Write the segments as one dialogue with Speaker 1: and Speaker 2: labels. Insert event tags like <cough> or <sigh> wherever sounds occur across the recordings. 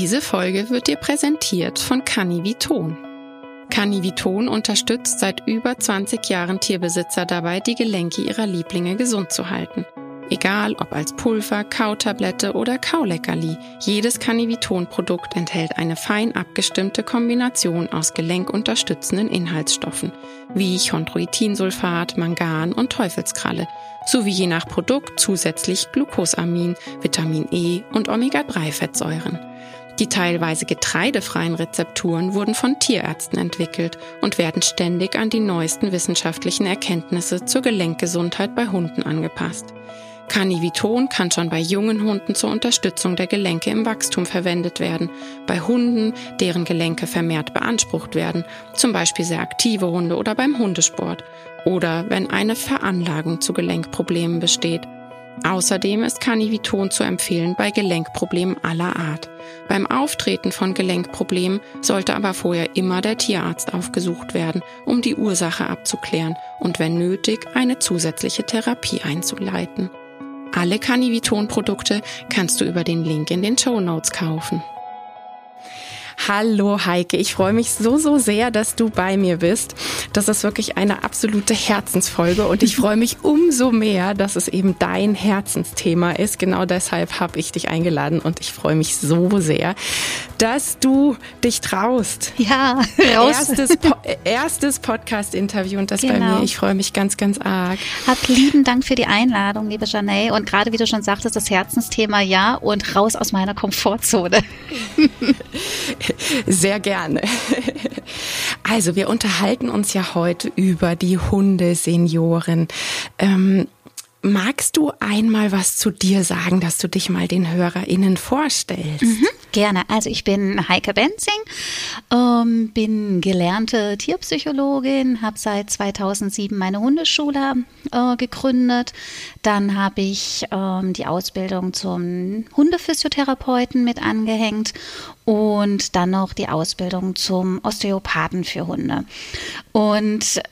Speaker 1: Diese Folge wird dir präsentiert von Canniviton. Canniviton unterstützt seit über 20 Jahren Tierbesitzer dabei, die Gelenke ihrer Lieblinge gesund zu halten. Egal ob als Pulver, Kautablette oder Kauleckerli, jedes Canniviton-Produkt enthält eine fein abgestimmte Kombination aus gelenkunterstützenden Inhaltsstoffen, wie Chondroitinsulfat, Mangan und Teufelskralle, sowie je nach Produkt zusätzlich Glucosamin, Vitamin E und Omega-3-Fettsäuren. Die teilweise getreidefreien Rezepturen wurden von Tierärzten entwickelt und werden ständig an die neuesten wissenschaftlichen Erkenntnisse zur Gelenkgesundheit bei Hunden angepasst. Carniviton kann schon bei jungen Hunden zur Unterstützung der Gelenke im Wachstum verwendet werden. Bei Hunden, deren Gelenke vermehrt beansprucht werden, zum Beispiel sehr aktive Hunde oder beim Hundesport. Oder wenn eine Veranlagung zu Gelenkproblemen besteht. Außerdem ist Carniviton zu empfehlen bei Gelenkproblemen aller Art. Beim Auftreten von Gelenkproblemen sollte aber vorher immer der Tierarzt aufgesucht werden, um die Ursache abzuklären und wenn nötig eine zusätzliche Therapie einzuleiten. Alle Canniviton-Produkte kannst du über den Link in den Show Notes kaufen. Hallo Heike, ich freue mich so, so sehr, dass du bei mir bist. Das ist wirklich eine absolute Herzensfolge und ich freue mich <laughs> umso mehr, dass es eben dein Herzensthema ist. Genau deshalb habe ich dich eingeladen und ich freue mich so sehr, dass du dich traust.
Speaker 2: Ja, <laughs> raus.
Speaker 1: Erstes, po erstes Podcast-Interview und das genau. bei mir. Ich freue mich ganz, ganz arg.
Speaker 2: Hab lieben Dank für die Einladung, liebe Janelle. Und gerade wie du schon sagtest, das Herzensthema ja und raus aus meiner Komfortzone. <laughs>
Speaker 1: Sehr gerne. Also, wir unterhalten uns ja heute über die Hundesenioren. Ähm, Magst du einmal was zu dir sagen, dass du dich mal den HörerInnen vorstellst? Mhm,
Speaker 2: gerne. Also ich bin Heike Benzing, ähm, bin gelernte Tierpsychologin, habe seit 2007 meine Hundeschule äh, gegründet. Dann habe ich ähm, die Ausbildung zum Hundephysiotherapeuten mit angehängt und dann noch die Ausbildung zum Osteopathen für Hunde. Und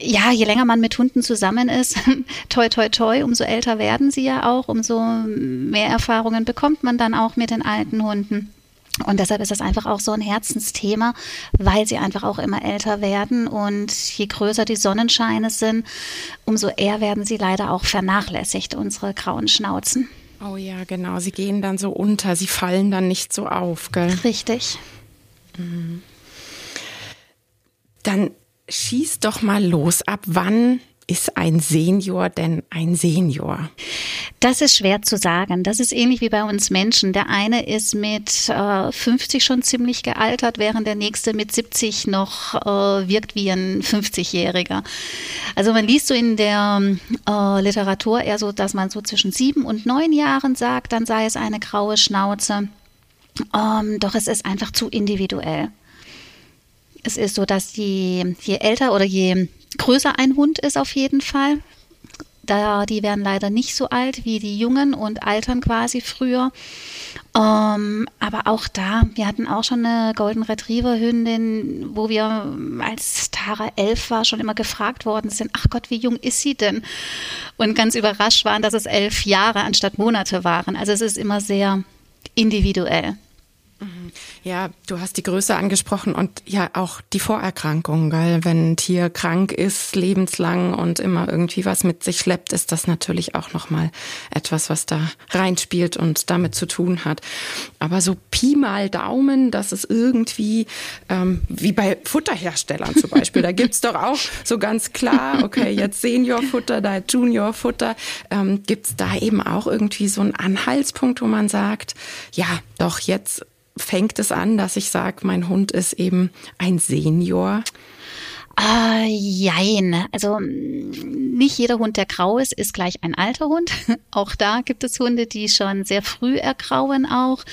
Speaker 2: ja, je länger man mit Hunden zusammen ist, <laughs> toi, toi, toi, umso älter werden sie ja auch, umso mehr Erfahrungen bekommt man dann auch mit den alten Hunden. Und deshalb ist das einfach auch so ein Herzensthema, weil sie einfach auch immer älter werden. Und je größer die Sonnenscheine sind, umso eher werden sie leider auch vernachlässigt, unsere grauen Schnauzen.
Speaker 1: Oh ja, genau. Sie gehen dann so unter, sie fallen dann nicht so auf, gell?
Speaker 2: Richtig.
Speaker 1: Mhm. Dann schieß doch mal los. Ab wann ist ein Senior denn ein Senior?
Speaker 2: Das ist schwer zu sagen. Das ist ähnlich wie bei uns Menschen. Der eine ist mit äh, 50 schon ziemlich gealtert, während der nächste mit 70 noch äh, wirkt wie ein 50-Jähriger. Also man liest so in der äh, Literatur eher so, dass man so zwischen sieben und neun Jahren sagt, dann sei es eine graue Schnauze. Ähm, doch es ist einfach zu individuell. Es ist so, dass die, je älter oder je größer ein Hund ist auf jeden Fall, da die werden leider nicht so alt wie die Jungen und altern quasi früher. Ähm, aber auch da, wir hatten auch schon eine Golden Retriever Hündin, wo wir als Tara elf war schon immer gefragt worden sind, ach Gott, wie jung ist sie denn? Und ganz überrascht waren, dass es elf Jahre anstatt Monate waren. Also es ist immer sehr individuell.
Speaker 1: Ja, du hast die Größe angesprochen und ja auch die Vorerkrankungen, weil wenn ein Tier krank ist, lebenslang und immer irgendwie was mit sich schleppt, ist das natürlich auch nochmal etwas, was da reinspielt und damit zu tun hat. Aber so Pi mal Daumen, dass es irgendwie, ähm, wie bei Futterherstellern zum Beispiel, da gibt's doch auch so ganz klar, okay, jetzt Seniorfutter, da Juniorfutter, ähm, gibt's da eben auch irgendwie so einen Anhaltspunkt, wo man sagt, ja, doch jetzt fängt es an, dass ich sage, mein Hund ist eben ein Senior?
Speaker 2: Äh, jein. Also nicht jeder Hund, der grau ist, ist gleich ein alter Hund. <laughs> Auch da gibt es Hunde, die schon sehr früh ergrauen auch.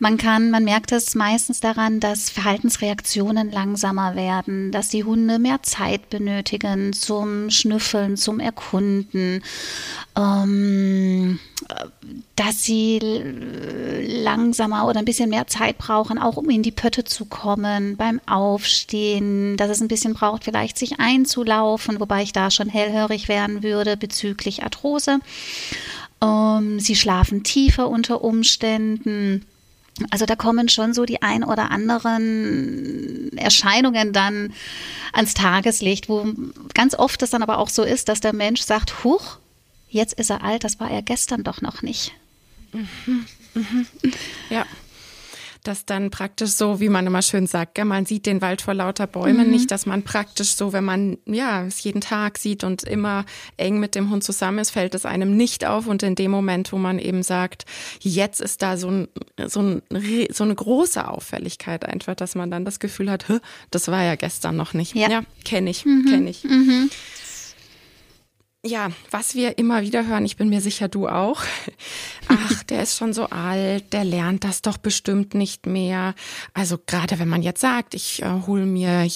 Speaker 2: Man kann, man merkt es meistens daran, dass Verhaltensreaktionen langsamer werden, dass die Hunde mehr Zeit benötigen zum Schnüffeln, zum Erkunden. Ähm, dass sie langsamer oder ein bisschen mehr Zeit brauchen, auch um in die Pötte zu kommen, beim Aufstehen, dass es ein bisschen braucht, vielleicht sich einzulaufen, wobei ich da schon hellhörig werden würde bezüglich Arthrose. Ähm, sie schlafen tiefer unter Umständen. Also da kommen schon so die ein oder anderen Erscheinungen dann ans Tageslicht, wo ganz oft es dann aber auch so ist, dass der Mensch sagt, huch, jetzt ist er alt, das war er gestern doch noch nicht.
Speaker 1: Mhm, mhm. Ja, dass dann praktisch so, wie man immer schön sagt, gell, man sieht den Wald vor lauter Bäumen mhm. nicht, dass man praktisch so, wenn man ja es jeden Tag sieht und immer eng mit dem Hund zusammen ist, fällt es einem nicht auf und in dem Moment, wo man eben sagt, jetzt ist da so, ein, so, ein, so eine große Auffälligkeit einfach, dass man dann das Gefühl hat, das war ja gestern noch nicht. Ja, ja kenne ich, mhm. kenne ich. Ja, was wir immer wieder hören, ich bin mir sicher, du auch. <laughs> Ach, der ist schon so alt, der lernt das doch bestimmt nicht mehr. Also gerade wenn man jetzt sagt, ich äh, hole mir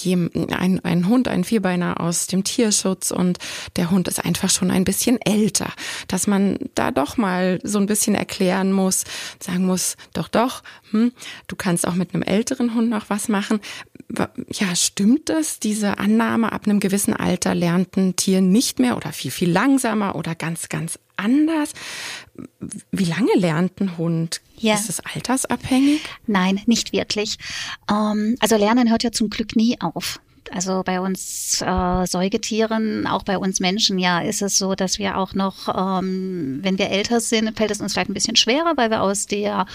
Speaker 1: einen, einen Hund, einen Vierbeiner aus dem Tierschutz und der Hund ist einfach schon ein bisschen älter, dass man da doch mal so ein bisschen erklären muss, sagen muss, doch, doch, hm, du kannst auch mit einem älteren Hund noch was machen. Ja, stimmt das, diese Annahme, ab einem gewissen Alter lernt ein Tier nicht mehr oder viel, viel langsamer oder ganz, ganz anders? Wie lange lernt ein Hund? Ja. Ist es altersabhängig?
Speaker 2: Nein, nicht wirklich. Ähm, also Lernen hört ja zum Glück nie auf. Also bei uns äh, Säugetieren, auch bei uns Menschen, ja, ist es so, dass wir auch noch, ähm, wenn wir älter sind, fällt es uns vielleicht ein bisschen schwerer, weil wir aus der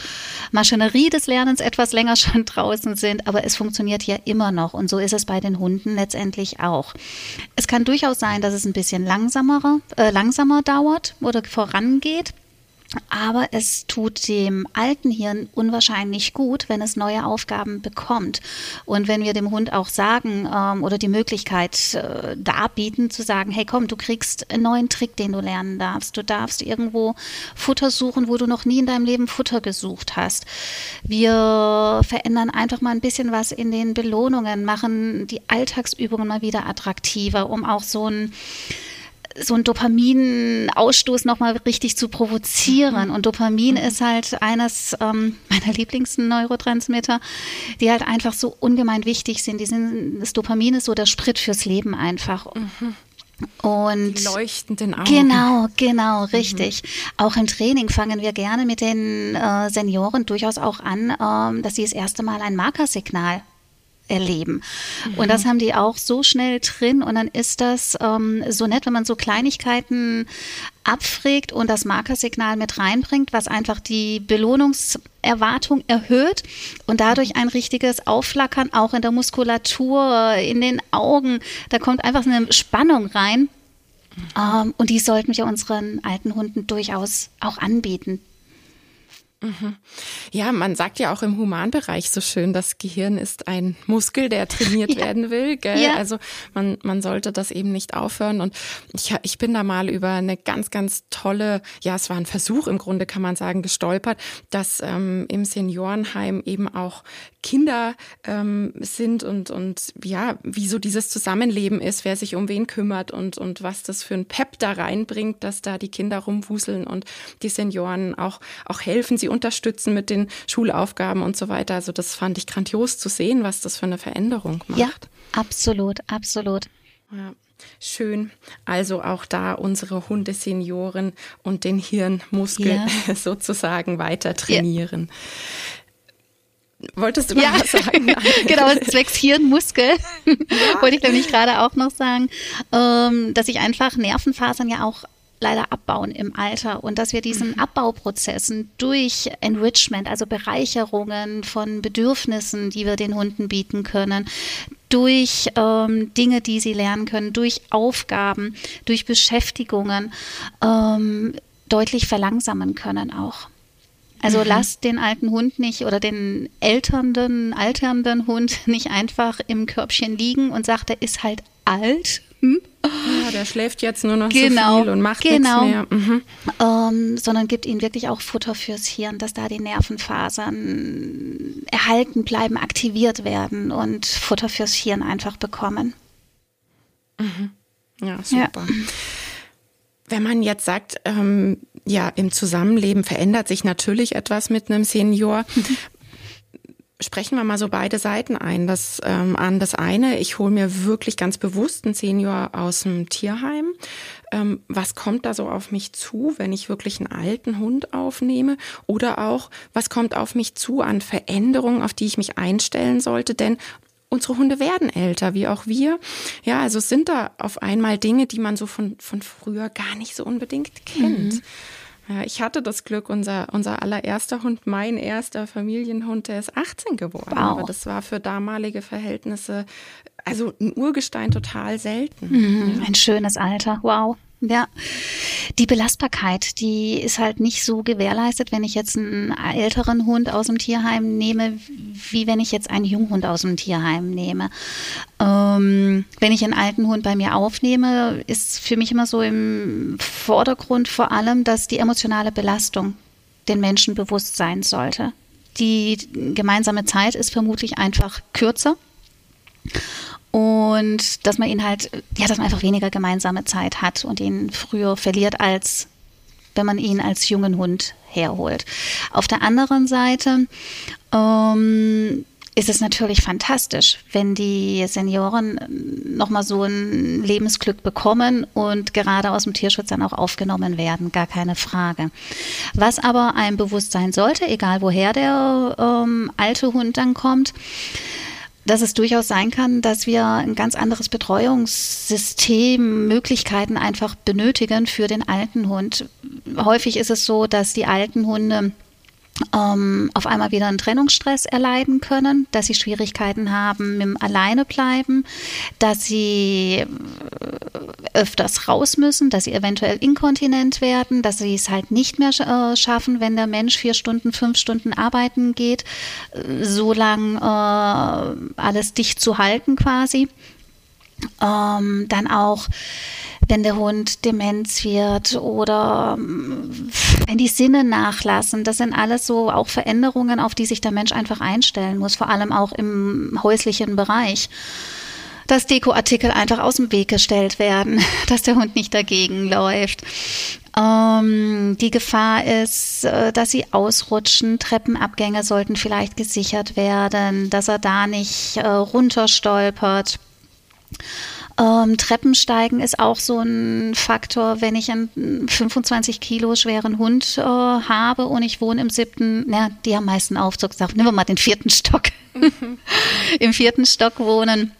Speaker 2: Maschinerie des Lernens etwas länger <laughs> schon draußen sind. Aber es funktioniert ja immer noch. Und so ist es bei den Hunden letztendlich auch. Es kann durchaus sein, dass es ein bisschen langsamer, äh, langsamer dauert oder vorangeht. Aber es tut dem alten Hirn unwahrscheinlich gut, wenn es neue Aufgaben bekommt. Und wenn wir dem Hund auch sagen ähm, oder die Möglichkeit äh, darbieten, zu sagen, hey komm, du kriegst einen neuen Trick, den du lernen darfst. Du darfst irgendwo Futter suchen, wo du noch nie in deinem Leben Futter gesucht hast. Wir verändern einfach mal ein bisschen was in den Belohnungen, machen die Alltagsübungen mal wieder attraktiver, um auch so ein so einen Dopaminausstoß nochmal richtig zu provozieren. Mhm. Und Dopamin mhm. ist halt eines ähm, <laughs> meiner liebsten Neurotransmitter, die halt einfach so ungemein wichtig sind. Die sind. Das Dopamin ist so der Sprit fürs Leben einfach. Mhm. Und
Speaker 1: die leuchtenden Augen.
Speaker 2: Genau, genau, mhm. richtig. Mhm. Auch im Training fangen wir gerne mit den äh, Senioren durchaus auch an, ähm, dass sie das erste Mal ein Markersignal erleben. Mhm. Und das haben die auch so schnell drin und dann ist das ähm, so nett, wenn man so Kleinigkeiten abfragt und das Markersignal mit reinbringt, was einfach die Belohnungserwartung erhöht und dadurch ein richtiges Aufflackern auch in der Muskulatur, in den Augen, da kommt einfach eine Spannung rein. Mhm. Ähm, und die sollten wir unseren alten Hunden durchaus auch anbieten.
Speaker 1: Ja, man sagt ja auch im Humanbereich so schön, das Gehirn ist ein Muskel, der trainiert <laughs> ja. werden will. Gell? Ja. Also man, man sollte das eben nicht aufhören. Und ich, ich bin da mal über eine ganz, ganz tolle, ja, es war ein Versuch im Grunde, kann man sagen, gestolpert, dass ähm, im Seniorenheim eben auch Kinder ähm, sind und, und ja, wie so dieses Zusammenleben ist, wer sich um wen kümmert und, und was das für ein Pep da reinbringt, dass da die Kinder rumwuseln und die Senioren auch, auch helfen, sie unterstützen mit den Schulaufgaben und so weiter. Also das fand ich grandios zu sehen, was das für eine Veränderung macht.
Speaker 2: Ja, absolut, absolut.
Speaker 1: Ja. Schön. Also auch da unsere Hundesenioren und den Hirnmuskel ja. <laughs> sozusagen weiter trainieren. Ja. Wolltest du noch ja. was sagen? <laughs>
Speaker 2: genau, zwecks Hirnmuskel ja. <laughs> wollte ich nämlich gerade auch noch sagen, ähm, dass ich einfach Nervenfasern ja auch leider abbauen im Alter und dass wir diesen mhm. Abbauprozessen durch Enrichment, also Bereicherungen von Bedürfnissen, die wir den Hunden bieten können, durch ähm, Dinge, die sie lernen können, durch Aufgaben, durch Beschäftigungen ähm, deutlich verlangsamen können auch. Also mhm. lasst den alten Hund nicht oder den älternden, alternden Hund <laughs> nicht einfach im Körbchen liegen und sagt, er ist halt alt hm?
Speaker 1: Ja, der schläft jetzt nur noch genau, so viel und macht genau. nichts mehr. Mhm.
Speaker 2: Ähm, sondern gibt ihnen wirklich auch Futter fürs Hirn, dass da die Nervenfasern erhalten bleiben, aktiviert werden und Futter fürs Hirn einfach bekommen.
Speaker 1: Mhm. Ja, super. Ja. Wenn man jetzt sagt, ähm, ja, im Zusammenleben verändert sich natürlich etwas mit einem Senior. <laughs> sprechen wir mal so beide Seiten ein. Das ähm, an das eine, ich hole mir wirklich ganz bewusst einen Senior aus dem Tierheim ähm, was kommt da so auf mich zu, wenn ich wirklich einen alten Hund aufnehme? Oder auch, was kommt auf mich zu an Veränderungen, auf die ich mich einstellen sollte? Denn unsere Hunde werden älter, wie auch wir. Ja, also es sind da auf einmal Dinge, die man so von, von früher gar nicht so unbedingt kennt. Mhm. Ja, ich hatte das Glück, unser, unser allererster Hund, mein erster Familienhund, der ist 18 geworden. Wow. Aber das war für damalige Verhältnisse, also ein Urgestein total selten.
Speaker 2: Mhm, ja. Ein schönes Alter, wow. Ja, die Belastbarkeit, die ist halt nicht so gewährleistet, wenn ich jetzt einen älteren Hund aus dem Tierheim nehme, wie wenn ich jetzt einen Junghund aus dem Tierheim nehme. Ähm, wenn ich einen alten Hund bei mir aufnehme, ist für mich immer so im Vordergrund vor allem, dass die emotionale Belastung den Menschen bewusst sein sollte. Die gemeinsame Zeit ist vermutlich einfach kürzer und dass man ihn halt, ja, dass man einfach weniger gemeinsame Zeit hat und ihn früher verliert, als wenn man ihn als jungen Hund herholt. Auf der anderen Seite ähm, ist es natürlich fantastisch, wenn die Senioren nochmal so ein Lebensglück bekommen und gerade aus dem Tierschutz dann auch aufgenommen werden, gar keine Frage. Was aber ein Bewusstsein sollte, egal woher der ähm, alte Hund dann kommt, dass es durchaus sein kann, dass wir ein ganz anderes Betreuungssystem, Möglichkeiten einfach benötigen für den alten Hund. Häufig ist es so, dass die alten Hunde ähm, auf einmal wieder einen Trennungsstress erleiden können, dass sie Schwierigkeiten haben mit dem Alleinebleiben, dass sie äh, öfters raus müssen, dass sie eventuell inkontinent werden, dass sie es halt nicht mehr äh, schaffen, wenn der Mensch vier Stunden, fünf Stunden arbeiten geht, äh, so lang äh, alles dicht zu halten quasi. Ähm, dann auch wenn der Hund Demenz wird oder ähm, wenn die Sinne nachlassen. Das sind alles so auch Veränderungen, auf die sich der Mensch einfach einstellen muss, vor allem auch im häuslichen Bereich dass Dekoartikel einfach aus dem Weg gestellt werden, <laughs> dass der Hund nicht dagegen läuft. Ähm, die Gefahr ist, äh, dass sie ausrutschen. Treppenabgänge sollten vielleicht gesichert werden, dass er da nicht äh, runterstolpert. Ähm, Treppensteigen ist auch so ein Faktor, wenn ich einen 25 Kilo schweren Hund äh, habe und ich wohne im siebten, na, die haben meisten Aufzug, sag, nehmen wir mal den vierten Stock. Mhm. <laughs> Im vierten Stock wohnen,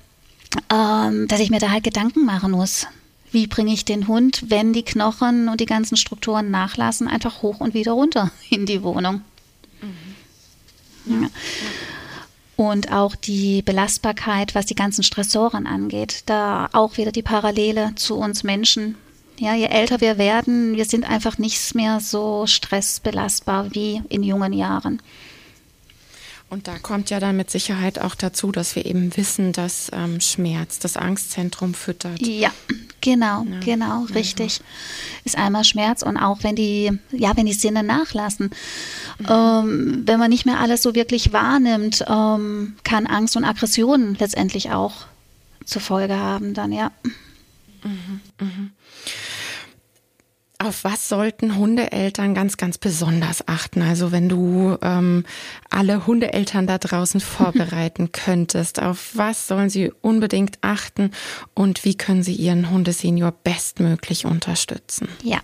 Speaker 2: ähm, dass ich mir da halt Gedanken machen muss. Wie bringe ich den Hund, wenn die Knochen und die ganzen Strukturen nachlassen, einfach hoch und wieder runter in die Wohnung? Mhm. Ja. Ja und auch die Belastbarkeit, was die ganzen Stressoren angeht. Da auch wieder die Parallele zu uns Menschen. Ja, je älter wir werden, wir sind einfach nicht mehr so stressbelastbar wie in jungen Jahren.
Speaker 1: Und da kommt ja dann mit Sicherheit auch dazu, dass wir eben wissen, dass ähm, Schmerz das Angstzentrum füttert.
Speaker 2: Ja, genau, ja. genau, richtig. Ist einmal Schmerz und auch wenn die, ja, wenn die Sinne nachlassen, mhm. ähm, wenn man nicht mehr alles so wirklich wahrnimmt, ähm, kann Angst und Aggression letztendlich auch zur Folge haben, dann ja. Mhm, mh.
Speaker 1: Auf was sollten Hundeeltern ganz, ganz besonders achten? Also wenn du ähm, alle Hundeeltern da draußen <laughs> vorbereiten könntest, auf was sollen sie unbedingt achten und wie können sie ihren Hundesenior bestmöglich unterstützen?
Speaker 2: Ja,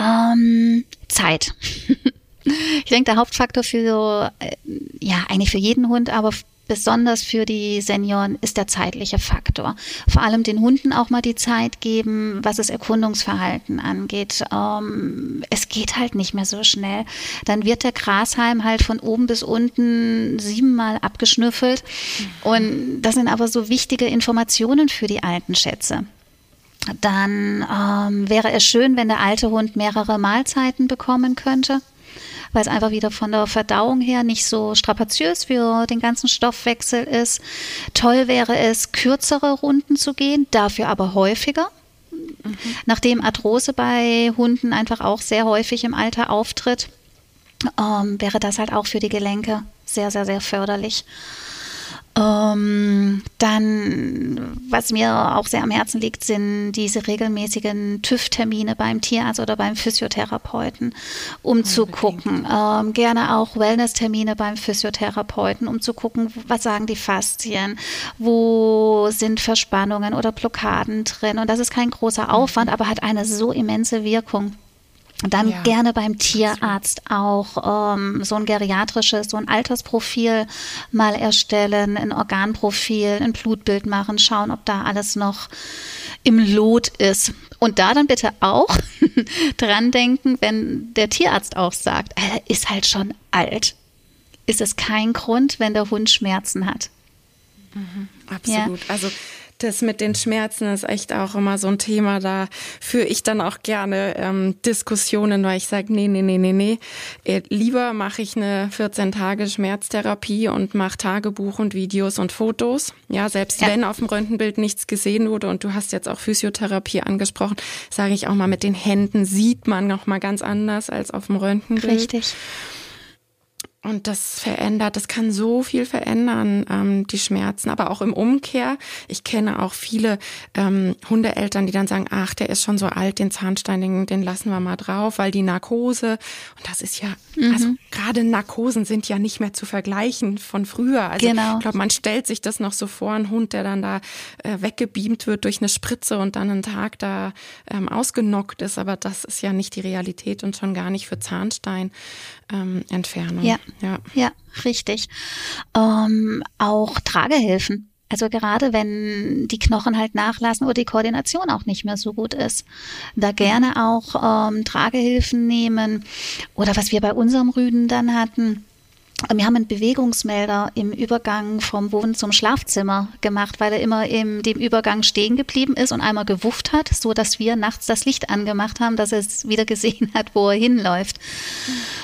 Speaker 2: ähm, Zeit. <laughs> ich denke, der Hauptfaktor für, äh, ja, eigentlich für jeden Hund, aber besonders für die Senioren ist der zeitliche Faktor. Vor allem den Hunden auch mal die Zeit geben, was das Erkundungsverhalten angeht. Ähm, es geht halt nicht mehr so schnell. Dann wird der Grashalm halt von oben bis unten siebenmal abgeschnüffelt. Und das sind aber so wichtige Informationen für die alten Schätze. Dann ähm, wäre es schön, wenn der alte Hund mehrere Mahlzeiten bekommen könnte weil es einfach wieder von der Verdauung her nicht so strapaziös für den ganzen Stoffwechsel ist. Toll wäre es, kürzere Runden zu gehen, dafür aber häufiger. Mhm. Nachdem Arthrose bei Hunden einfach auch sehr häufig im Alter auftritt, ähm, wäre das halt auch für die Gelenke sehr, sehr, sehr förderlich. Ähm, dann, was mir auch sehr am Herzen liegt, sind diese regelmäßigen TÜV-Termine beim Tierarzt oder beim Physiotherapeuten, um Unbedingt. zu gucken. Ähm, gerne auch Wellness-Termine beim Physiotherapeuten, um zu gucken, was sagen die Faszien, wo sind Verspannungen oder Blockaden drin. Und das ist kein großer Aufwand, mhm. aber hat eine so immense Wirkung. Dann ja. gerne beim Tierarzt auch ähm, so ein geriatrisches, so ein Altersprofil mal erstellen, ein Organprofil, ein Blutbild machen, schauen, ob da alles noch im Lot ist. Und da dann bitte auch <laughs> dran denken, wenn der Tierarzt auch sagt, er ist halt schon alt, ist es kein Grund, wenn der Hund Schmerzen hat.
Speaker 1: Mhm, absolut. Ja. Also das mit den Schmerzen ist echt auch immer so ein Thema. Da führe ich dann auch gerne ähm, Diskussionen, weil ich sage, nee, nee, nee, nee, nee. Äh, lieber mache ich eine 14 Tage Schmerztherapie und mache Tagebuch und Videos und Fotos. Ja, selbst ja. wenn auf dem Röntgenbild nichts gesehen wurde und du hast jetzt auch Physiotherapie angesprochen, sage ich auch mal, mit den Händen sieht man noch mal ganz anders als auf dem Röntgenbild.
Speaker 2: Richtig.
Speaker 1: Und das verändert, das kann so viel verändern, ähm, die Schmerzen. Aber auch im Umkehr, ich kenne auch viele ähm, Hundeeltern, die dann sagen, ach, der ist schon so alt, den Zahnstein, den, den lassen wir mal drauf, weil die Narkose, und das ist ja, mhm. also gerade Narkosen sind ja nicht mehr zu vergleichen von früher. Also genau. ich glaube, man stellt sich das noch so vor, ein Hund, der dann da äh, weggebeamt wird durch eine Spritze und dann einen Tag da ähm, ausgenockt ist. Aber das ist ja nicht die Realität und schon gar nicht für Zahnstein ähm, Entfernung.
Speaker 2: Ja, ja, ja richtig. Ähm, auch Tragehilfen. Also gerade wenn die Knochen halt nachlassen oder die Koordination auch nicht mehr so gut ist, da gerne auch ähm, Tragehilfen nehmen. Oder was wir bei unserem Rüden dann hatten, wir haben einen Bewegungsmelder im Übergang vom Wohn zum Schlafzimmer gemacht, weil er immer in dem Übergang stehen geblieben ist und einmal gewufft hat, so dass wir nachts das Licht angemacht haben, dass er es wieder gesehen hat, wo er hinläuft.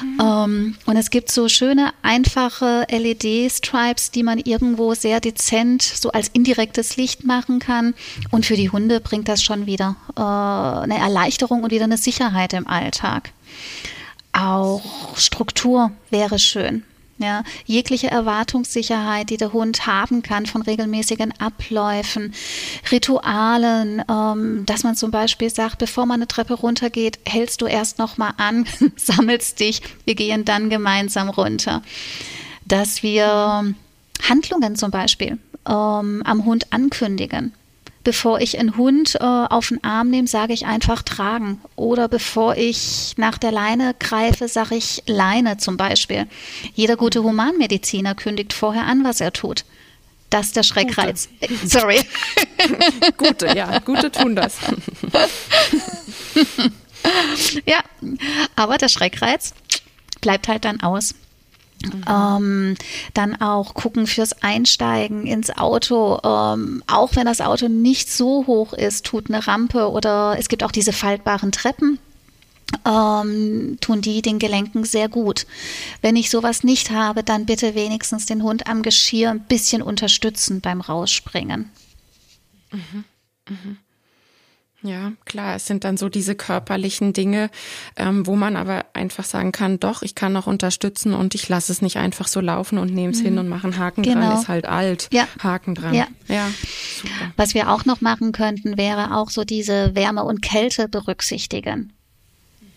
Speaker 2: Mhm. Ähm, und es gibt so schöne, einfache LED-Stripes, die man irgendwo sehr dezent so als indirektes Licht machen kann. Und für die Hunde bringt das schon wieder äh, eine Erleichterung und wieder eine Sicherheit im Alltag. Auch Struktur wäre schön. Ja, jegliche Erwartungssicherheit, die der Hund haben kann von regelmäßigen Abläufen, Ritualen, ähm, dass man zum Beispiel sagt, bevor man eine Treppe runtergeht, hältst du erst noch mal an, <laughs> sammelst dich, wir gehen dann gemeinsam runter. Dass wir Handlungen zum Beispiel ähm, am Hund ankündigen. Bevor ich einen Hund äh, auf den Arm nehme, sage ich einfach tragen. Oder bevor ich nach der Leine greife, sage ich Leine zum Beispiel. Jeder gute Humanmediziner kündigt vorher an, was er tut. Das ist der Schreckreiz. Gute.
Speaker 1: Sorry. <laughs> gute, ja, gute tun das. <laughs>
Speaker 2: ja, aber der Schreckreiz bleibt halt dann aus. Mhm. Ähm, dann auch gucken fürs Einsteigen ins Auto, ähm, auch wenn das Auto nicht so hoch ist, tut eine Rampe oder es gibt auch diese faltbaren Treppen. Ähm, tun die den Gelenken sehr gut. Wenn ich sowas nicht habe, dann bitte wenigstens den Hund am Geschirr ein bisschen unterstützen beim Rausspringen. Mhm.
Speaker 1: Mhm. Ja, klar, es sind dann so diese körperlichen Dinge, ähm, wo man aber einfach sagen kann, doch, ich kann noch unterstützen und ich lasse es nicht einfach so laufen und nehme es mhm. hin und mache einen Haken genau. dran, ist halt alt. Ja. Haken dran.
Speaker 2: Ja. ja, super. Was wir auch noch machen könnten, wäre auch so diese Wärme und Kälte berücksichtigen.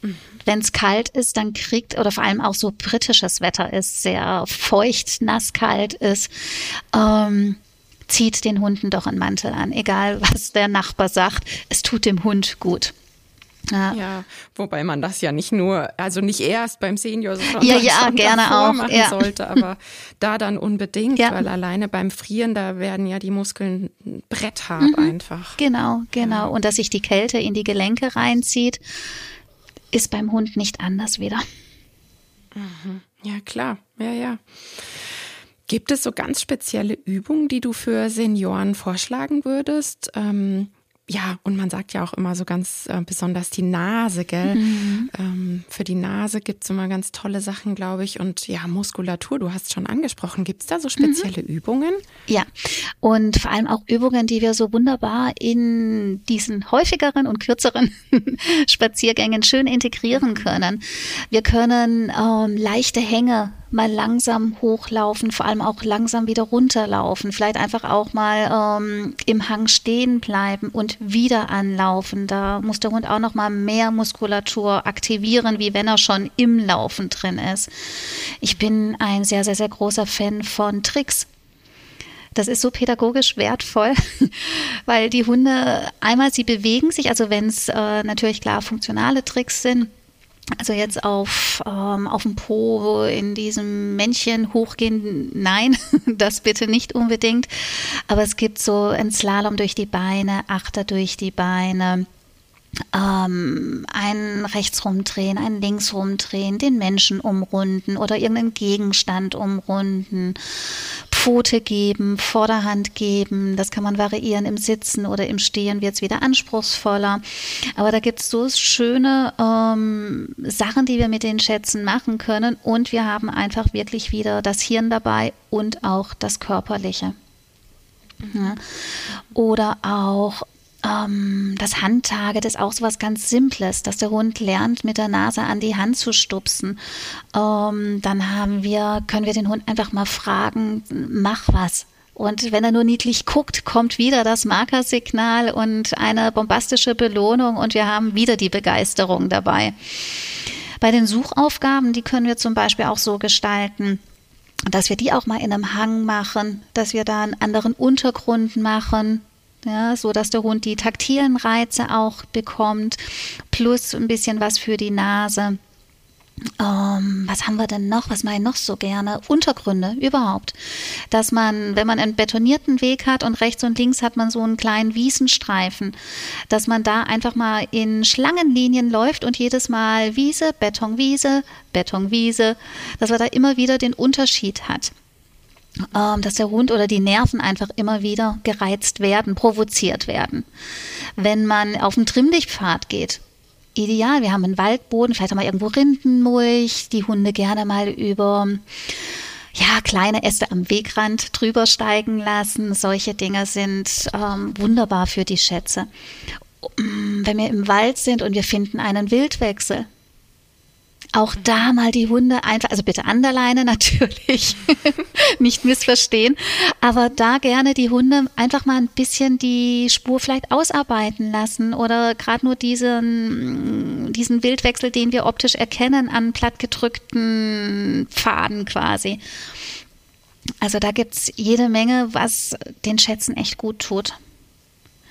Speaker 2: Mhm. Wenn es kalt ist, dann kriegt, oder vor allem auch so britisches Wetter ist, sehr feucht, nass, kalt ist, ähm, zieht den Hunden doch einen Mantel an, egal was der Nachbar sagt. Es tut dem Hund gut.
Speaker 1: Ja. ja. wobei man das ja nicht nur, also nicht erst beim Senior,
Speaker 2: sondern ja, ja, gerne auch
Speaker 1: machen ja. sollte, aber da dann unbedingt, ja. weil alleine beim Frieren, da werden ja die Muskeln bretthart mhm. einfach.
Speaker 2: Genau, genau. Und dass sich die Kälte in die Gelenke reinzieht, ist beim Hund nicht anders wieder.
Speaker 1: Mhm. Ja, klar. Ja, ja. Gibt es so ganz spezielle Übungen, die du für Senioren vorschlagen würdest? Ähm, ja, und man sagt ja auch immer so ganz äh, besonders die Nase, gell? Mhm. Ähm, für die Nase gibt es immer ganz tolle Sachen, glaube ich. Und ja, Muskulatur, du hast schon angesprochen. Gibt es da so spezielle mhm. Übungen?
Speaker 2: Ja, und vor allem auch Übungen, die wir so wunderbar in diesen häufigeren und kürzeren <laughs> Spaziergängen schön integrieren können. Wir können ähm, leichte Hänge mal langsam hochlaufen, vor allem auch langsam wieder runterlaufen, vielleicht einfach auch mal ähm, im Hang stehen bleiben und wieder anlaufen. Da muss der Hund auch noch mal mehr Muskulatur aktivieren, wie wenn er schon im Laufen drin ist. Ich bin ein sehr, sehr, sehr großer Fan von Tricks. Das ist so pädagogisch wertvoll, <laughs> weil die Hunde einmal, sie bewegen sich, also wenn es äh, natürlich klar funktionale Tricks sind, also jetzt auf, ähm, auf dem Po in diesem Männchen hochgehen, nein, <laughs> das bitte nicht unbedingt. Aber es gibt so ein Slalom durch die Beine, Achter durch die Beine, ähm, ein rechts rumdrehen, ein links rumdrehen, den Menschen umrunden oder irgendeinen Gegenstand umrunden, Pfote geben, Vorderhand geben. Das kann man variieren im Sitzen oder im Stehen wird es wieder anspruchsvoller. Aber da gibt es so schöne ähm, Sachen, die wir mit den Schätzen machen können und wir haben einfach wirklich wieder das Hirn dabei und auch das Körperliche. Oder auch ähm, das Handtage, das ist auch so was ganz Simples, dass der Hund lernt, mit der Nase an die Hand zu stupsen. Ähm, dann haben wir, können wir den Hund einfach mal fragen, mach was. Und wenn er nur niedlich guckt, kommt wieder das Markersignal und eine bombastische Belohnung und wir haben wieder die Begeisterung dabei. Bei den Suchaufgaben, die können wir zum Beispiel auch so gestalten, dass wir die auch mal in einem Hang machen, dass wir da einen anderen Untergrund machen, ja, so dass der Hund die taktilen Reize auch bekommt, plus ein bisschen was für die Nase. Ähm, was haben wir denn noch? Was mache ich noch so gerne? Untergründe überhaupt. Dass man, wenn man einen betonierten Weg hat und rechts und links hat man so einen kleinen Wiesenstreifen, dass man da einfach mal in Schlangenlinien läuft und jedes Mal Wiese, Betonwiese, Betonwiese, dass man da immer wieder den Unterschied hat dass der Hund oder die Nerven einfach immer wieder gereizt werden, provoziert werden. Wenn man auf einen Trimmlichtpfad geht, ideal, wir haben einen Waldboden, vielleicht haben wir irgendwo Rindenmulch, die Hunde gerne mal über ja, kleine Äste am Wegrand drüber steigen lassen. Solche Dinge sind ähm, wunderbar für die Schätze. Wenn wir im Wald sind und wir finden einen Wildwechsel, auch da mal die Hunde einfach, also bitte an der Leine <laughs> natürlich, nicht missverstehen, aber da gerne die Hunde einfach mal ein bisschen die Spur vielleicht ausarbeiten lassen oder gerade nur diesen, diesen Wildwechsel, den wir optisch erkennen, an plattgedrückten Pfaden quasi. Also da gibt es jede Menge, was den Schätzen echt gut tut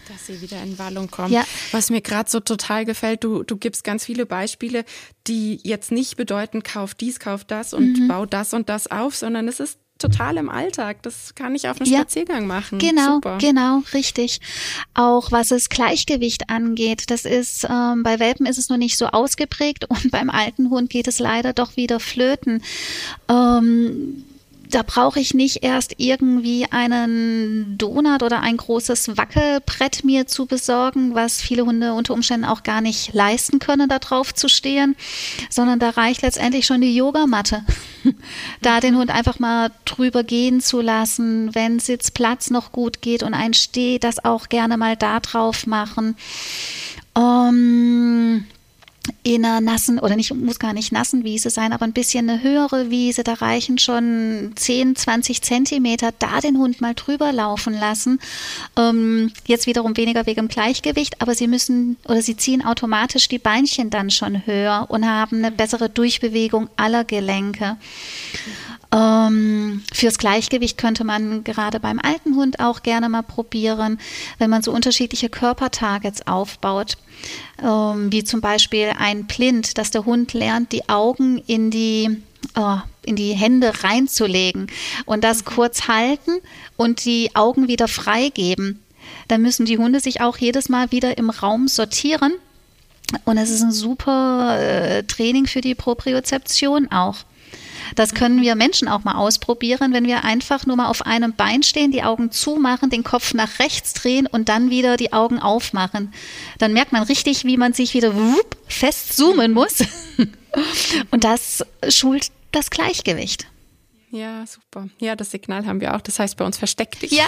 Speaker 1: dass sie wieder in Wallung kommen. Ja. Was mir gerade so total gefällt, du, du gibst ganz viele Beispiele, die jetzt nicht bedeuten, kauf dies, kauf das und mhm. bau das und das auf, sondern es ist total im Alltag. Das kann ich auf einem ja, Spaziergang machen.
Speaker 2: Genau, Super. genau, richtig. Auch was das Gleichgewicht angeht, das ist ähm, bei Welpen ist es noch nicht so ausgeprägt <laughs> und beim alten Hund geht es leider doch wieder flöten. Ähm, da brauche ich nicht erst irgendwie einen Donut oder ein großes Wackelbrett mir zu besorgen, was viele Hunde unter Umständen auch gar nicht leisten können, da drauf zu stehen, sondern da reicht letztendlich schon die Yogamatte. <laughs> da den Hund einfach mal drüber gehen zu lassen, wenn Sitzplatz noch gut geht und ein Steh, das auch gerne mal da drauf machen. Um, in einer nassen, oder nicht, muss gar nicht nassen Wiese sein, aber ein bisschen eine höhere Wiese, da reichen schon 10, 20 Zentimeter, da den Hund mal drüber laufen lassen. Ähm, jetzt wiederum weniger wegen Gleichgewicht, aber sie müssen oder sie ziehen automatisch die Beinchen dann schon höher und haben eine bessere Durchbewegung aller Gelenke. Ähm, fürs Gleichgewicht könnte man gerade beim alten Hund auch gerne mal probieren, wenn man so unterschiedliche Körpertargets aufbaut, ähm, wie zum Beispiel ein Plint, dass der Hund lernt, die Augen in die oh, in die Hände reinzulegen und das mhm. kurz halten und die Augen wieder freigeben. Dann müssen die Hunde sich auch jedes Mal wieder im Raum sortieren. Und es ist ein super äh, Training für die Propriozeption auch. Das können wir Menschen auch mal ausprobieren, wenn wir einfach nur mal auf einem Bein stehen, die Augen zumachen, den Kopf nach rechts drehen und dann wieder die Augen aufmachen. Dann merkt man richtig, wie man sich wieder fest zoomen muss. <laughs> Und das schult das Gleichgewicht.
Speaker 1: Ja, super. Ja, das Signal haben wir auch. Das heißt bei uns versteck dich.
Speaker 2: Ja.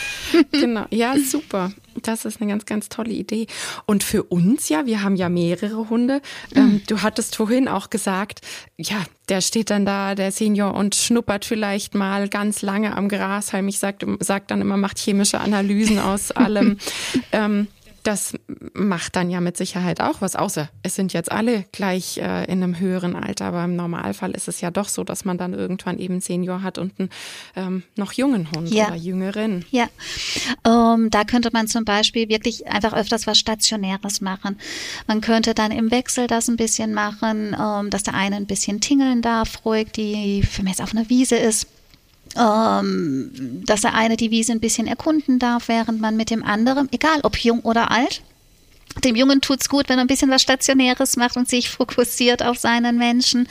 Speaker 2: <laughs>
Speaker 1: genau. Ja, super. Das ist eine ganz, ganz tolle Idee. Und für uns ja, wir haben ja mehrere Hunde. Mhm. Ähm, du hattest vorhin auch gesagt, ja, der steht dann da, der Senior, und schnuppert vielleicht mal ganz lange am Grashalm. Ich sag, sag dann immer, macht chemische Analysen aus <laughs> allem. ähm, das macht dann ja mit Sicherheit auch was, außer es sind jetzt alle gleich äh, in einem höheren Alter, aber im Normalfall ist es ja doch so, dass man dann irgendwann eben Senior hat und einen ähm, noch jungen Hund ja. oder jüngeren.
Speaker 2: Ja, ähm, da könnte man zum Beispiel wirklich einfach öfters was Stationäres machen. Man könnte dann im Wechsel das ein bisschen machen, ähm, dass der eine ein bisschen tingeln darf, ruhig, die für mich jetzt auf einer Wiese ist ähm, dass der eine die Wiese ein bisschen erkunden darf, während man mit dem anderen, egal ob jung oder alt, dem Jungen tut es gut, wenn er ein bisschen was Stationäres macht und sich fokussiert auf seinen Menschen.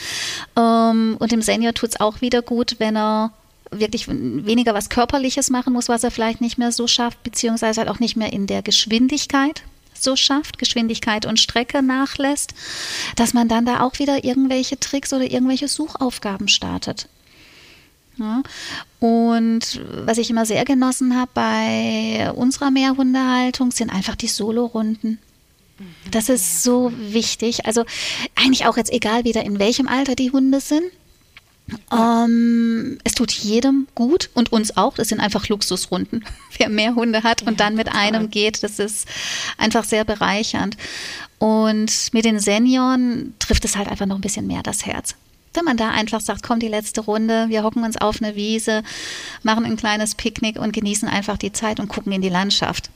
Speaker 2: Ähm, und dem Senior tut es auch wieder gut, wenn er wirklich weniger was Körperliches machen muss, was er vielleicht nicht mehr so schafft, beziehungsweise halt auch nicht mehr in der Geschwindigkeit so schafft, Geschwindigkeit und Strecke nachlässt, dass man dann da auch wieder irgendwelche Tricks oder irgendwelche Suchaufgaben startet. Ja. Und was ich immer sehr genossen habe bei unserer Mehrhundehaltung, sind einfach die Solo-Runden. Das ist so wichtig. Also eigentlich auch jetzt egal wieder in welchem Alter die Hunde sind. Ähm, es tut jedem gut und uns auch. Das sind einfach Luxusrunden. <laughs> Wer mehr Hunde hat und dann mit einem geht, das ist einfach sehr bereichernd. Und mit den Senioren trifft es halt einfach noch ein bisschen mehr das Herz. Wenn man da einfach sagt, komm die letzte Runde, wir hocken uns auf eine Wiese, machen ein kleines Picknick und genießen einfach die Zeit und gucken in die Landschaft.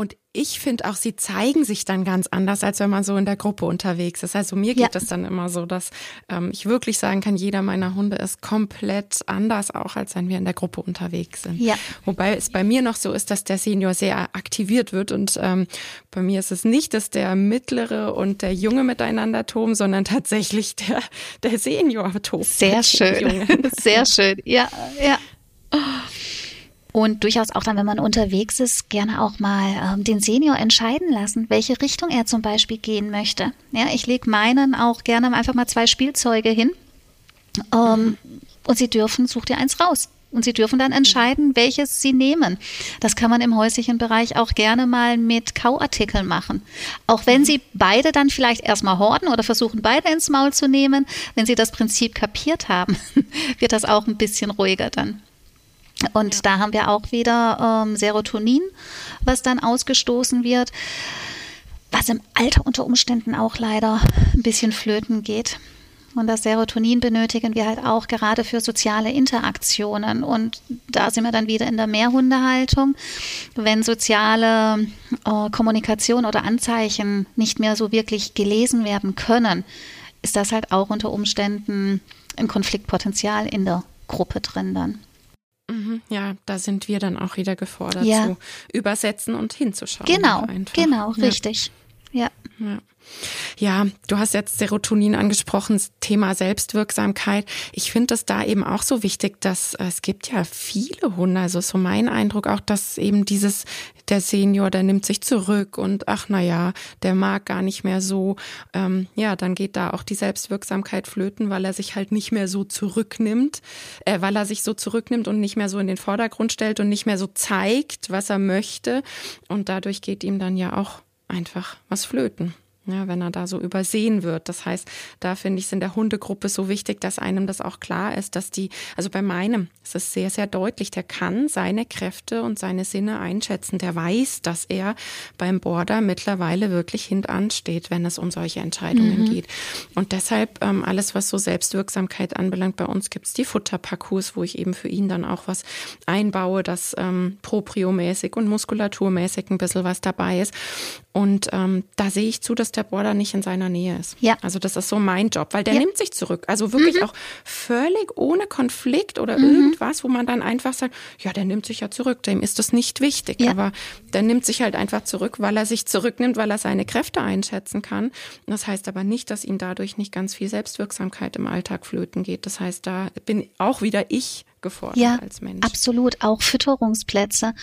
Speaker 1: Und ich finde auch, sie zeigen sich dann ganz anders, als wenn man so in der Gruppe unterwegs ist. Also mir geht es ja. dann immer so, dass ähm, ich wirklich sagen kann, jeder meiner Hunde ist komplett anders, auch als wenn wir in der Gruppe unterwegs sind. Ja. Wobei es bei mir noch so ist, dass der Senior sehr aktiviert wird. Und ähm, bei mir ist es nicht, dass der mittlere und der Junge miteinander toben, sondern tatsächlich der, der Senior tobt.
Speaker 2: Sehr schön. <laughs> Sehr schön. Ja, ja. Und durchaus auch dann, wenn man unterwegs ist, gerne auch mal ähm, den Senior entscheiden lassen, welche Richtung er zum Beispiel gehen möchte. Ja, ich lege meinen auch gerne einfach mal zwei Spielzeuge hin ähm, und sie dürfen, such dir eins raus. Und sie dürfen dann entscheiden, welches sie nehmen. Das kann man im häuslichen Bereich auch gerne mal mit Kauartikeln machen. Auch wenn sie beide dann vielleicht erstmal horden oder versuchen, beide ins Maul zu nehmen, wenn sie das Prinzip kapiert haben, <laughs> wird das auch ein bisschen ruhiger dann. Und ja. da haben wir auch wieder ähm, Serotonin, was dann ausgestoßen wird, was im Alter unter Umständen auch leider ein bisschen flöten geht. Und das Serotonin benötigen wir halt auch gerade für soziale Interaktionen. Und da sind wir dann wieder in der Mehrhundehaltung. Wenn soziale äh, Kommunikation oder Anzeichen nicht mehr so wirklich gelesen werden können, ist das halt auch unter Umständen ein Konfliktpotenzial in der Gruppe drin dann.
Speaker 1: Ja, da sind wir dann auch wieder gefordert ja. zu übersetzen und hinzuschauen.
Speaker 2: Genau, genau, ja. richtig. Ja.
Speaker 1: ja. Ja, du hast jetzt Serotonin angesprochen, Thema Selbstwirksamkeit. Ich finde es da eben auch so wichtig, dass es gibt ja viele Hunde. Also so mein Eindruck auch, dass eben dieses, der Senior, der nimmt sich zurück und ach na ja, der mag gar nicht mehr so. Ähm, ja, dann geht da auch die Selbstwirksamkeit flöten, weil er sich halt nicht mehr so zurücknimmt, äh, weil er sich so zurücknimmt und nicht mehr so in den Vordergrund stellt und nicht mehr so zeigt, was er möchte. Und dadurch geht ihm dann ja auch einfach was flöten ja, wenn er da so übersehen wird. Das heißt, da finde ich es in der Hundegruppe so wichtig, dass einem das auch klar ist, dass die, also bei meinem ist es sehr, sehr deutlich, der kann seine Kräfte und seine Sinne einschätzen. Der weiß, dass er beim Border mittlerweile wirklich hintan steht, wenn es um solche Entscheidungen mhm. geht. Und deshalb ähm, alles, was so Selbstwirksamkeit anbelangt, bei uns gibt's die Futterparcours, wo ich eben für ihn dann auch was einbaue, dass ähm, propriomäßig und muskulaturmäßig ein bisschen was dabei ist. Und ähm, da sehe ich zu, dass der Border nicht in seiner Nähe ist. Ja. Also das ist so mein Job, weil der ja. nimmt sich zurück. Also wirklich mhm. auch völlig ohne Konflikt oder mhm. irgendwas, wo man dann einfach sagt, ja, der nimmt sich ja zurück, dem ist das nicht wichtig. Ja. Aber der nimmt sich halt einfach zurück, weil er sich zurücknimmt, weil er seine Kräfte einschätzen kann. Das heißt aber nicht, dass ihm dadurch nicht ganz viel Selbstwirksamkeit im Alltag flöten geht. Das heißt, da bin auch wieder ich gefordert
Speaker 2: ja,
Speaker 1: als Mensch.
Speaker 2: Absolut, auch Fütterungsplätze.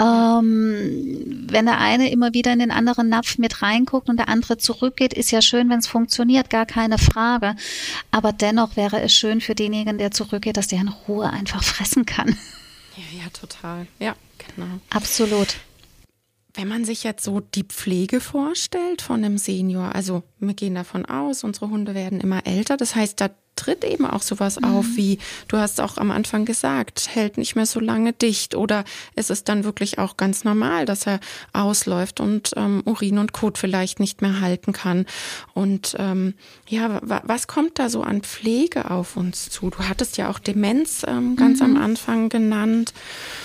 Speaker 2: Ähm, wenn der eine immer wieder in den anderen Napf mit reinguckt und der andere zurückgeht, ist ja schön, wenn es funktioniert, gar keine Frage. Aber dennoch wäre es schön für denjenigen, der zurückgeht, dass der in Ruhe einfach fressen kann.
Speaker 1: Ja, ja, total. Ja, genau.
Speaker 2: Absolut.
Speaker 1: Wenn man sich jetzt so die Pflege vorstellt von einem Senior, also wir gehen davon aus, unsere Hunde werden immer älter, das heißt, da tritt eben auch sowas mhm. auf wie, du hast auch am Anfang gesagt, hält nicht mehr so lange dicht oder ist es dann wirklich auch ganz normal, dass er ausläuft und ähm, Urin und Kot vielleicht nicht mehr halten kann. Und ähm, ja, was kommt da so an Pflege auf uns zu? Du hattest ja auch Demenz ähm, ganz mhm. am Anfang genannt.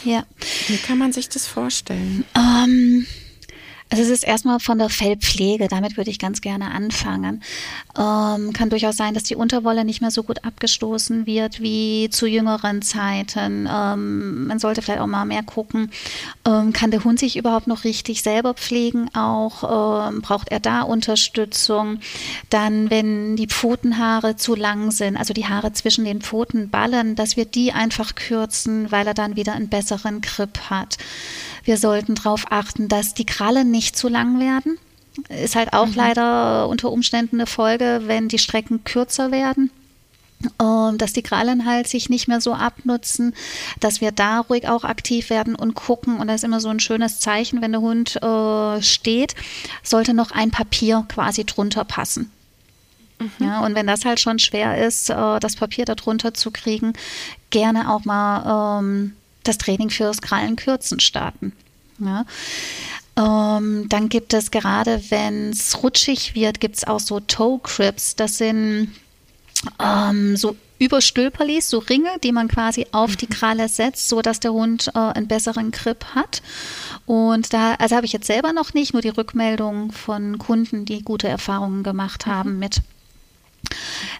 Speaker 2: Ja.
Speaker 1: Wie kann man sich das vorstellen?
Speaker 2: Ähm also es ist erstmal von der Fellpflege, damit würde ich ganz gerne anfangen. Ähm, kann durchaus sein, dass die Unterwolle nicht mehr so gut abgestoßen wird wie zu jüngeren Zeiten. Ähm, man sollte vielleicht auch mal mehr gucken, ähm, kann der Hund sich überhaupt noch richtig selber pflegen auch? Ähm, braucht er da Unterstützung? Dann, wenn die Pfotenhaare zu lang sind, also die Haare zwischen den Pfotenballen, dass wir die einfach kürzen, weil er dann wieder einen besseren Grip hat. Wir sollten darauf achten, dass die Krallen nicht zu lang werden. Ist halt auch mhm. leider unter Umständen eine Folge, wenn die Strecken kürzer werden. Um, dass die Krallen halt sich nicht mehr so abnutzen, dass wir da ruhig auch aktiv werden und gucken. Und das ist immer so ein schönes Zeichen, wenn der Hund äh, steht, sollte noch ein Papier quasi drunter passen. Mhm. Ja, und wenn das halt schon schwer ist, äh, das Papier darunter zu kriegen, gerne auch mal ähm, das Training fürs Krallenkürzen starten. Ja. Ähm, dann gibt es gerade, wenn es rutschig wird, gibt es auch so Toe Crips. Das sind ähm, so Überstülperlis, so Ringe, die man quasi auf die mhm. Kralle setzt, so dass der Hund äh, einen besseren Grip hat. Und da, also habe ich jetzt selber noch nicht, nur die Rückmeldung von Kunden, die gute Erfahrungen gemacht mhm. haben mit.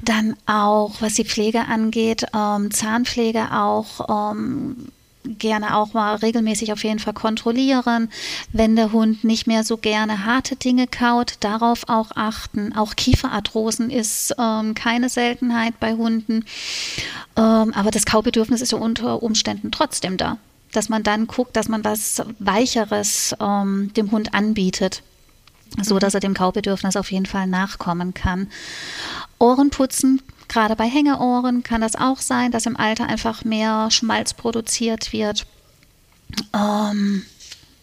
Speaker 2: Dann auch, was die Pflege angeht, ähm, Zahnpflege auch. Ähm, gerne auch mal regelmäßig auf jeden Fall kontrollieren. Wenn der Hund nicht mehr so gerne harte Dinge kaut, darauf auch achten. Auch Kieferarthrosen ist ähm, keine Seltenheit bei Hunden. Ähm, aber das Kaubedürfnis ist ja unter Umständen trotzdem da. Dass man dann guckt, dass man was Weicheres ähm, dem Hund anbietet so dass er dem Kaubedürfnis auf jeden Fall nachkommen kann. Ohrenputzen Gerade bei Hängeohren kann das auch sein, dass im Alter einfach mehr Schmalz produziert wird. Ähm,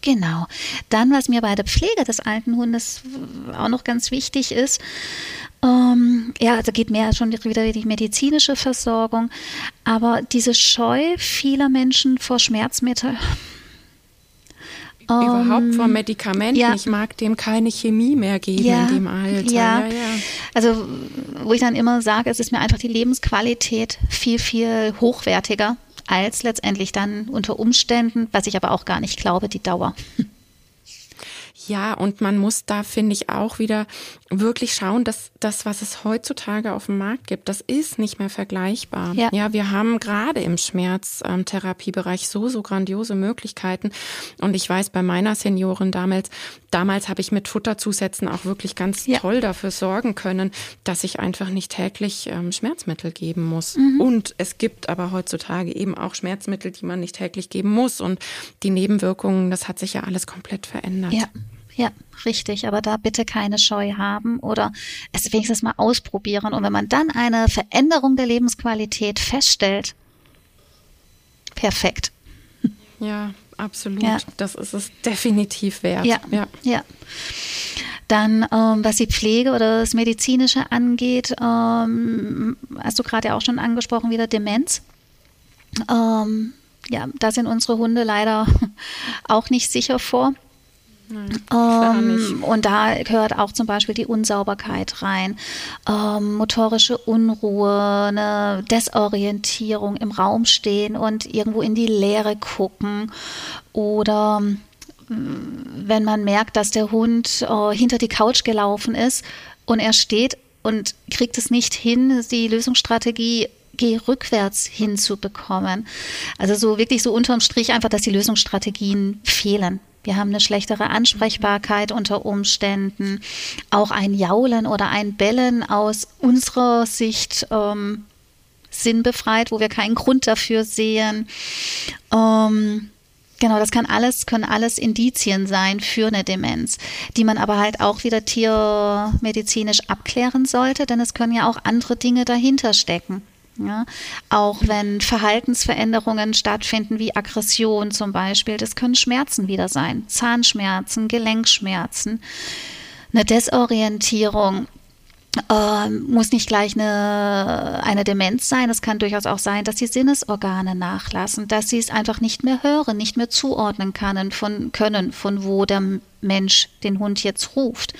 Speaker 2: genau. Dann, was mir bei der Pflege des alten Hundes auch noch ganz wichtig ist, ähm, ja, also geht mehr schon wieder die medizinische Versorgung, aber diese Scheu vieler Menschen vor Schmerzmitteln
Speaker 1: Überhaupt vom ähm, Medikament. Ja. Ich mag dem keine Chemie mehr geben ja. in dem Alter.
Speaker 2: Ja. ja, ja. Also, wo ich dann immer sage, es ist mir einfach die Lebensqualität viel, viel hochwertiger als letztendlich dann unter Umständen, was ich aber auch gar nicht glaube, die Dauer.
Speaker 1: Ja, und man muss da, finde ich, auch wieder wirklich schauen, dass das, was es heutzutage auf dem Markt gibt, das ist nicht mehr vergleichbar. Ja, ja wir haben gerade im Schmerztherapiebereich so, so grandiose Möglichkeiten. Und ich weiß, bei meiner Seniorin damals, damals habe ich mit Futterzusätzen auch wirklich ganz ja. toll dafür sorgen können, dass ich einfach nicht täglich ähm, Schmerzmittel geben muss. Mhm. Und es gibt aber heutzutage eben auch Schmerzmittel, die man nicht täglich geben muss. Und die Nebenwirkungen, das hat sich ja alles komplett verändert.
Speaker 2: Ja. Ja, richtig. Aber da bitte keine Scheu haben oder es wenigstens mal ausprobieren. Und wenn man dann eine Veränderung der Lebensqualität feststellt, perfekt.
Speaker 1: Ja, absolut. Ja. Das ist es definitiv wert.
Speaker 2: Ja, ja. ja. Dann, ähm, was die Pflege oder das Medizinische angeht, ähm, hast du gerade ja auch schon angesprochen, wieder Demenz. Ähm, ja, da sind unsere Hunde leider <laughs> auch nicht sicher vor. Ähm, und da gehört auch zum Beispiel die Unsauberkeit rein, ähm, motorische Unruhe, eine Desorientierung im Raum stehen und irgendwo in die Leere gucken oder mm, wenn man merkt, dass der Hund äh, hinter die Couch gelaufen ist und er steht und kriegt es nicht hin, die Lösungsstrategie geh rückwärts hinzubekommen. Also so wirklich so unterm Strich einfach, dass die Lösungsstrategien fehlen. Wir haben eine schlechtere Ansprechbarkeit unter Umständen. Auch ein Jaulen oder ein Bellen aus unserer Sicht ähm, sinnbefreit, wo wir keinen Grund dafür sehen. Ähm, Genau, das kann alles, können alles Indizien sein für eine Demenz, die man aber halt auch wieder tiermedizinisch abklären sollte, denn es können ja auch andere Dinge dahinter stecken. Ja, auch wenn Verhaltensveränderungen stattfinden, wie Aggression zum Beispiel, das können Schmerzen wieder sein. Zahnschmerzen, Gelenkschmerzen, eine Desorientierung, äh, muss nicht gleich eine, eine Demenz sein. Es kann durchaus auch sein, dass die Sinnesorgane nachlassen, dass sie es einfach nicht mehr hören, nicht mehr zuordnen können, von, können, von wo der Mensch den Hund jetzt ruft.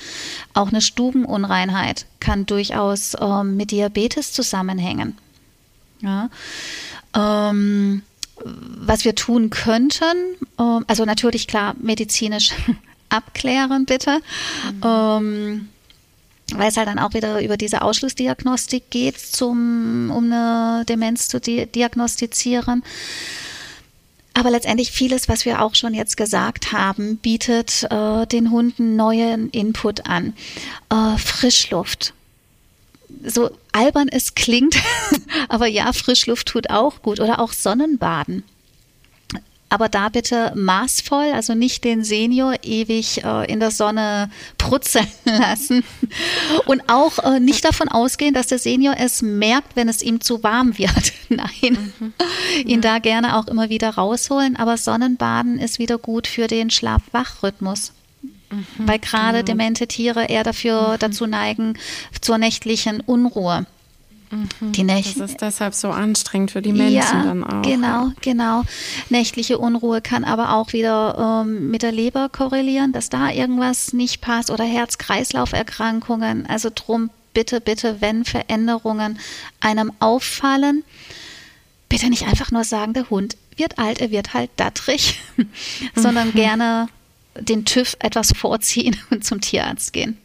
Speaker 2: Auch eine Stubenunreinheit kann durchaus äh, mit Diabetes zusammenhängen. Ja. Ähm, was wir tun könnten, ähm, also natürlich klar medizinisch <laughs> abklären bitte. Mhm. Ähm, weil es halt dann auch wieder über diese Ausschlussdiagnostik geht, zum, um eine Demenz zu di diagnostizieren. Aber letztendlich vieles, was wir auch schon jetzt gesagt haben, bietet äh, den Hunden neuen Input an. Äh, Frischluft. So albern es klingt, <laughs> aber ja, Frischluft tut auch gut. Oder auch Sonnenbaden aber da bitte maßvoll, also nicht den Senior ewig äh, in der Sonne prutzeln <laughs> lassen und auch äh, nicht davon ausgehen, dass der Senior es merkt, wenn es ihm zu warm wird. <laughs> Nein, mhm. ihn da gerne auch immer wieder rausholen, aber Sonnenbaden ist wieder gut für den Schlaf-Wach-Rhythmus. Mhm, weil gerade genau. demente Tiere eher dafür mhm. dazu neigen zur nächtlichen Unruhe.
Speaker 1: Mhm. Die Nächte. Das ist deshalb so anstrengend für die Menschen ja, dann auch.
Speaker 2: Genau, genau. Nächtliche Unruhe kann aber auch wieder ähm, mit der Leber korrelieren, dass da irgendwas nicht passt oder Herz-Kreislauf-Erkrankungen. Also drum bitte, bitte, wenn Veränderungen einem auffallen, bitte nicht einfach nur sagen, der Hund wird alt, er wird halt dattrig, <laughs> sondern mhm. gerne den TÜV etwas vorziehen <laughs> und zum Tierarzt gehen.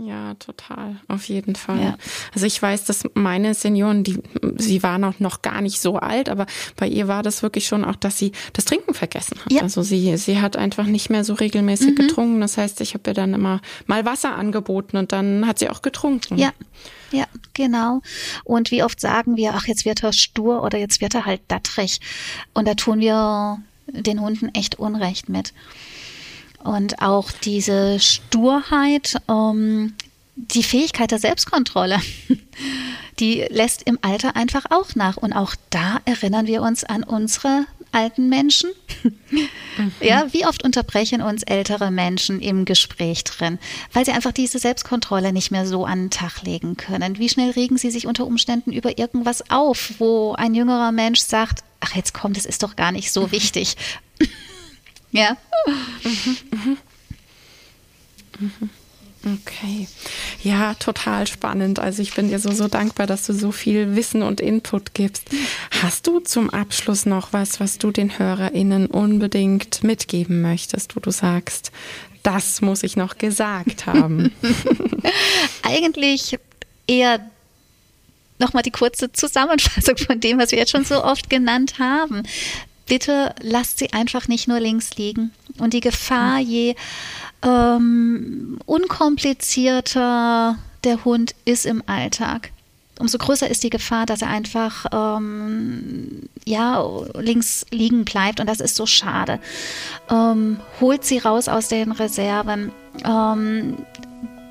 Speaker 1: Ja, total, auf jeden Fall. Ja. Also ich weiß, dass meine Senioren, die, sie waren auch noch gar nicht so alt, aber bei ihr war das wirklich schon auch, dass sie das Trinken vergessen hat. Ja. Also sie, sie hat einfach nicht mehr so regelmäßig mhm. getrunken. Das heißt, ich habe ihr dann immer mal Wasser angeboten und dann hat sie auch getrunken.
Speaker 2: Ja. Ja, genau. Und wie oft sagen wir, ach, jetzt wird er stur oder jetzt wird er halt dattrig. Und da tun wir den Hunden echt Unrecht mit. Und auch diese Sturheit, ähm, die Fähigkeit der Selbstkontrolle, <laughs> die lässt im Alter einfach auch nach. Und auch da erinnern wir uns an unsere alten Menschen. Mhm. <laughs> Ja, wie oft unterbrechen uns ältere Menschen im Gespräch drin, weil sie einfach diese Selbstkontrolle nicht mehr so an den Tag legen können. Wie schnell regen sie sich unter Umständen über irgendwas auf, wo ein jüngerer Mensch sagt, ach jetzt komm, das ist doch gar nicht so <laughs> wichtig. Ja. Mhm,
Speaker 1: mhm. Okay. Ja, total spannend. Also ich bin dir so, so dankbar, dass du so viel Wissen und Input gibst. Hast du zum Abschluss noch was, was du den HörerInnen unbedingt mitgeben möchtest, wo du sagst, das muss ich noch gesagt haben? <laughs>
Speaker 2: Eigentlich eher nochmal die kurze Zusammenfassung von dem, was wir jetzt schon so oft genannt haben bitte lasst sie einfach nicht nur links liegen. Und die Gefahr, je ähm, unkomplizierter der Hund ist im Alltag, umso größer ist die Gefahr, dass er einfach ähm, ja links liegen bleibt und das ist so schade. Ähm, holt sie raus aus den Reserven, ähm,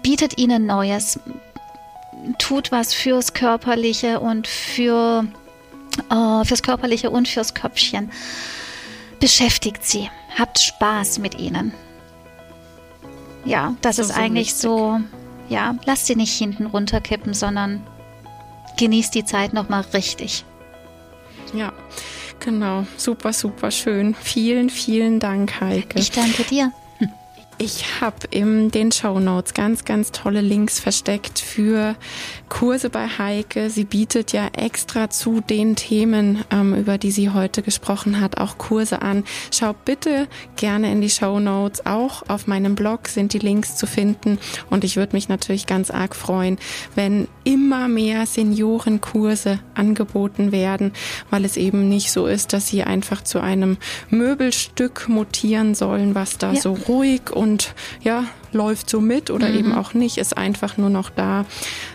Speaker 2: bietet ihnen Neues, tut was fürs Körperliche und für äh, fürs Körperliche und fürs Köpfchen. Beschäftigt sie. Habt Spaß mit ihnen. Ja, das so ist eigentlich wichtig. so, ja, lasst sie nicht hinten runterkippen, sondern genießt die Zeit nochmal richtig.
Speaker 1: Ja, genau. Super, super schön. Vielen, vielen Dank, Heike.
Speaker 2: Ich danke dir.
Speaker 1: Ich habe in den Show Notes ganz, ganz tolle Links versteckt für Kurse bei Heike. Sie bietet ja extra zu den Themen, ähm, über die sie heute gesprochen hat, auch Kurse an. Schau bitte gerne in die Show Notes. Auch auf meinem Blog sind die Links zu finden. Und ich würde mich natürlich ganz arg freuen, wenn immer mehr Seniorenkurse angeboten werden, weil es eben nicht so ist, dass sie einfach zu einem Möbelstück mutieren sollen, was da ja. so ruhig und und ja, läuft so mit oder mhm. eben auch nicht, ist einfach nur noch da,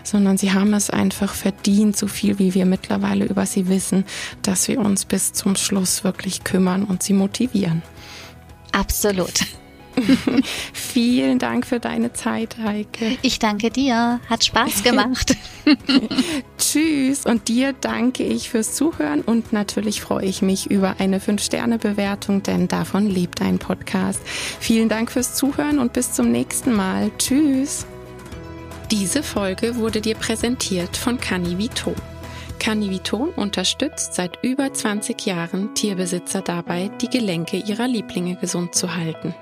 Speaker 1: sondern sie haben es einfach verdient, so viel wie wir mittlerweile über sie wissen, dass wir uns bis zum Schluss wirklich kümmern und sie motivieren.
Speaker 2: Absolut. <laughs>
Speaker 1: Vielen Dank für deine Zeit, Heike.
Speaker 2: Ich danke dir. Hat Spaß gemacht. <laughs>
Speaker 1: Tschüss. Und dir danke ich fürs Zuhören und natürlich freue ich mich über eine 5-Sterne-Bewertung, denn davon lebt ein Podcast. Vielen Dank fürs Zuhören und bis zum nächsten Mal. Tschüss. Diese Folge wurde dir präsentiert von Canivito. Canniviton unterstützt seit über 20 Jahren Tierbesitzer dabei, die Gelenke ihrer Lieblinge gesund zu halten.